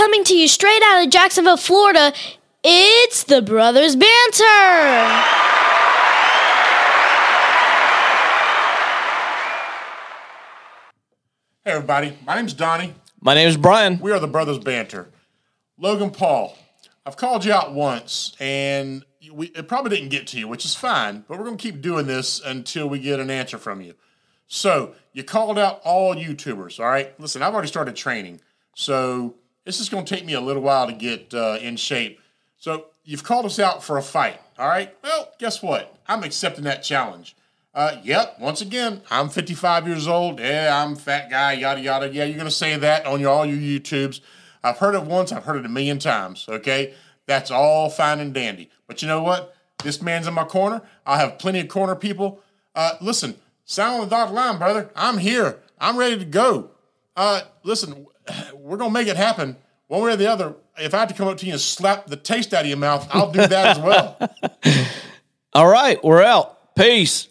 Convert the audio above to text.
Coming to you straight out of Jacksonville, Florida, it's the Brothers Banter. Hey, everybody. My name's Donny. My name is Brian. We are the Brothers Banter. Logan Paul, I've called you out once, and we, it probably didn't get to you, which is fine, but we're going to keep doing this until we get an answer from you. So, you called out all YouTubers, all right? Listen, I've already started training, so this is going to take me a little while to get uh, in shape. So, you've called us out for a fight, all right? Well, guess what? I'm accepting that challenge. Uh, yep, once again, I'm 55 years old. Yeah, I'm fat guy, yada, yada. Yeah, you're going to say that on your, all your YouTubes. I've heard it once, I've heard it a million times, okay? That's all fine and dandy. But you know what? This man's in my corner. I have plenty of corner people. Uh, listen, sound on the dotted line, brother. I'm here. I'm ready to go. Uh, listen, we're to make it happen one way or the other. If I have to come up to you and slap the taste out of your mouth, I'll do that as well. All right, we're out. Peace.